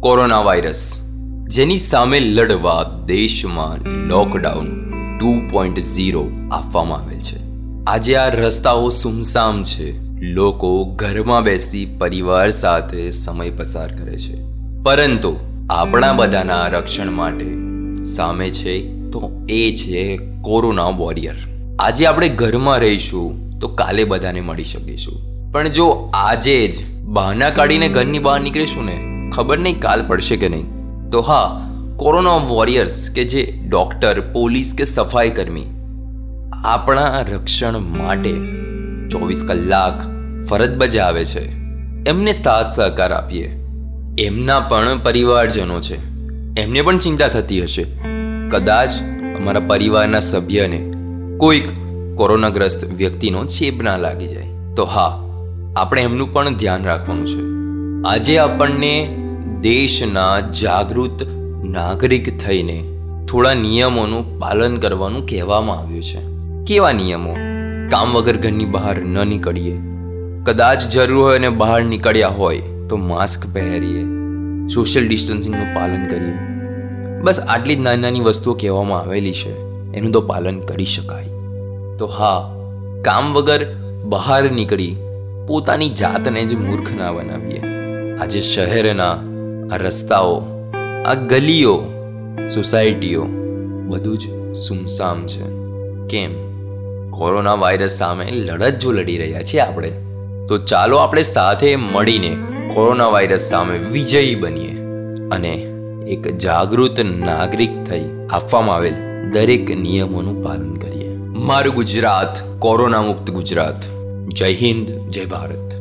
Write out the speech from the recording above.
Corona virus જેની સામે લડવા દેશમાં લોકડાઉન ટુ પોઈન્ટ ઝીરો આપવામાં આવેલ છે. આજે આ રસ્તાઓ સુમસામ છે. લોકો ઘરમાં બેસી પરિવાર સાથે સમય પસાર કરે છે. પરંતુ આપણા બધાના રક્ષણ માટે સામે છે તો એ છે કોરોના વોરિયર. આજે આપણે ઘરમાં રહીશું તો કાલે બધાને મળી શકીશું. પણ જો આજે જ બહાના કાઢીને ઘરની બહાર નીકળીશું ને ખબર નહીં કાલ પડશે કે નહીં. તો હા, કોરોના વોરિયર્સ કે જે ડૉક્ટર, પોલીસ કે સફાઈ કર્મી, આપણા રક્ષણ માટે ચોવીસ કલાક ફરજ બજાવે છે. એમને સાથ સહકાર આપીએ. એમના પણ પરિવારજનો છે. એમને પણ ચિંતા થતી હશે. કદાચ અમારા પરિવારના સભ્યને કોઈક કોરોનાગ્રસ્ત વ્યક્તિનો ચેપ ના લાગી જાય. તો હા, આપણે એમનું પણ ધ્યાન રાખવાનું છે. આજે આપણને દેશના જાગૃત નાગરિક થઈને થોડા નિયમોનું પાલન કરવાનું કહેવામાં આવ્યું છે. કેવા નિયમો? કામ વગર ઘરની બહાર ન નીકળીએ. કદાચ જરૂર હોય અને બહાર નીકળ્યા હોય તો માસ્ક પહેરીએ. સોશિયલ ડિસ્ટન્સિંગનું પાલન કરીએ. બસ આટલી જ નાની નાની વસ્તુઓ કહેવામાં આવેલી છે. એનું તો પાલન કરી શકાય. તો હા, કામ વગર બહાર નીકળી પોતાની જાતને જ મૂર્ખ ના બનાવીએ. આજે શહેરના આ રસ્તાઓ, આ ગલીઓ, સોસાયટીઓ બધું જ સુમસામ છે. કેમ? કોરોના વાયરસ સામે લડત જો લડી રહ્યા છીએ આપણે, તો ચાલો આપણે સાથે મળીને કોરોના વાયરસ સામે વિજયી બનીએ અને એક જાગૃત નાગરિક થઈ આપવામાં આવેલ દરેક નિયમોનું પાલન કરીએ. મારું ગુજરાત, કોરોના મુક્ત ગુજરાત. જય હિન્દ, જય ભારત.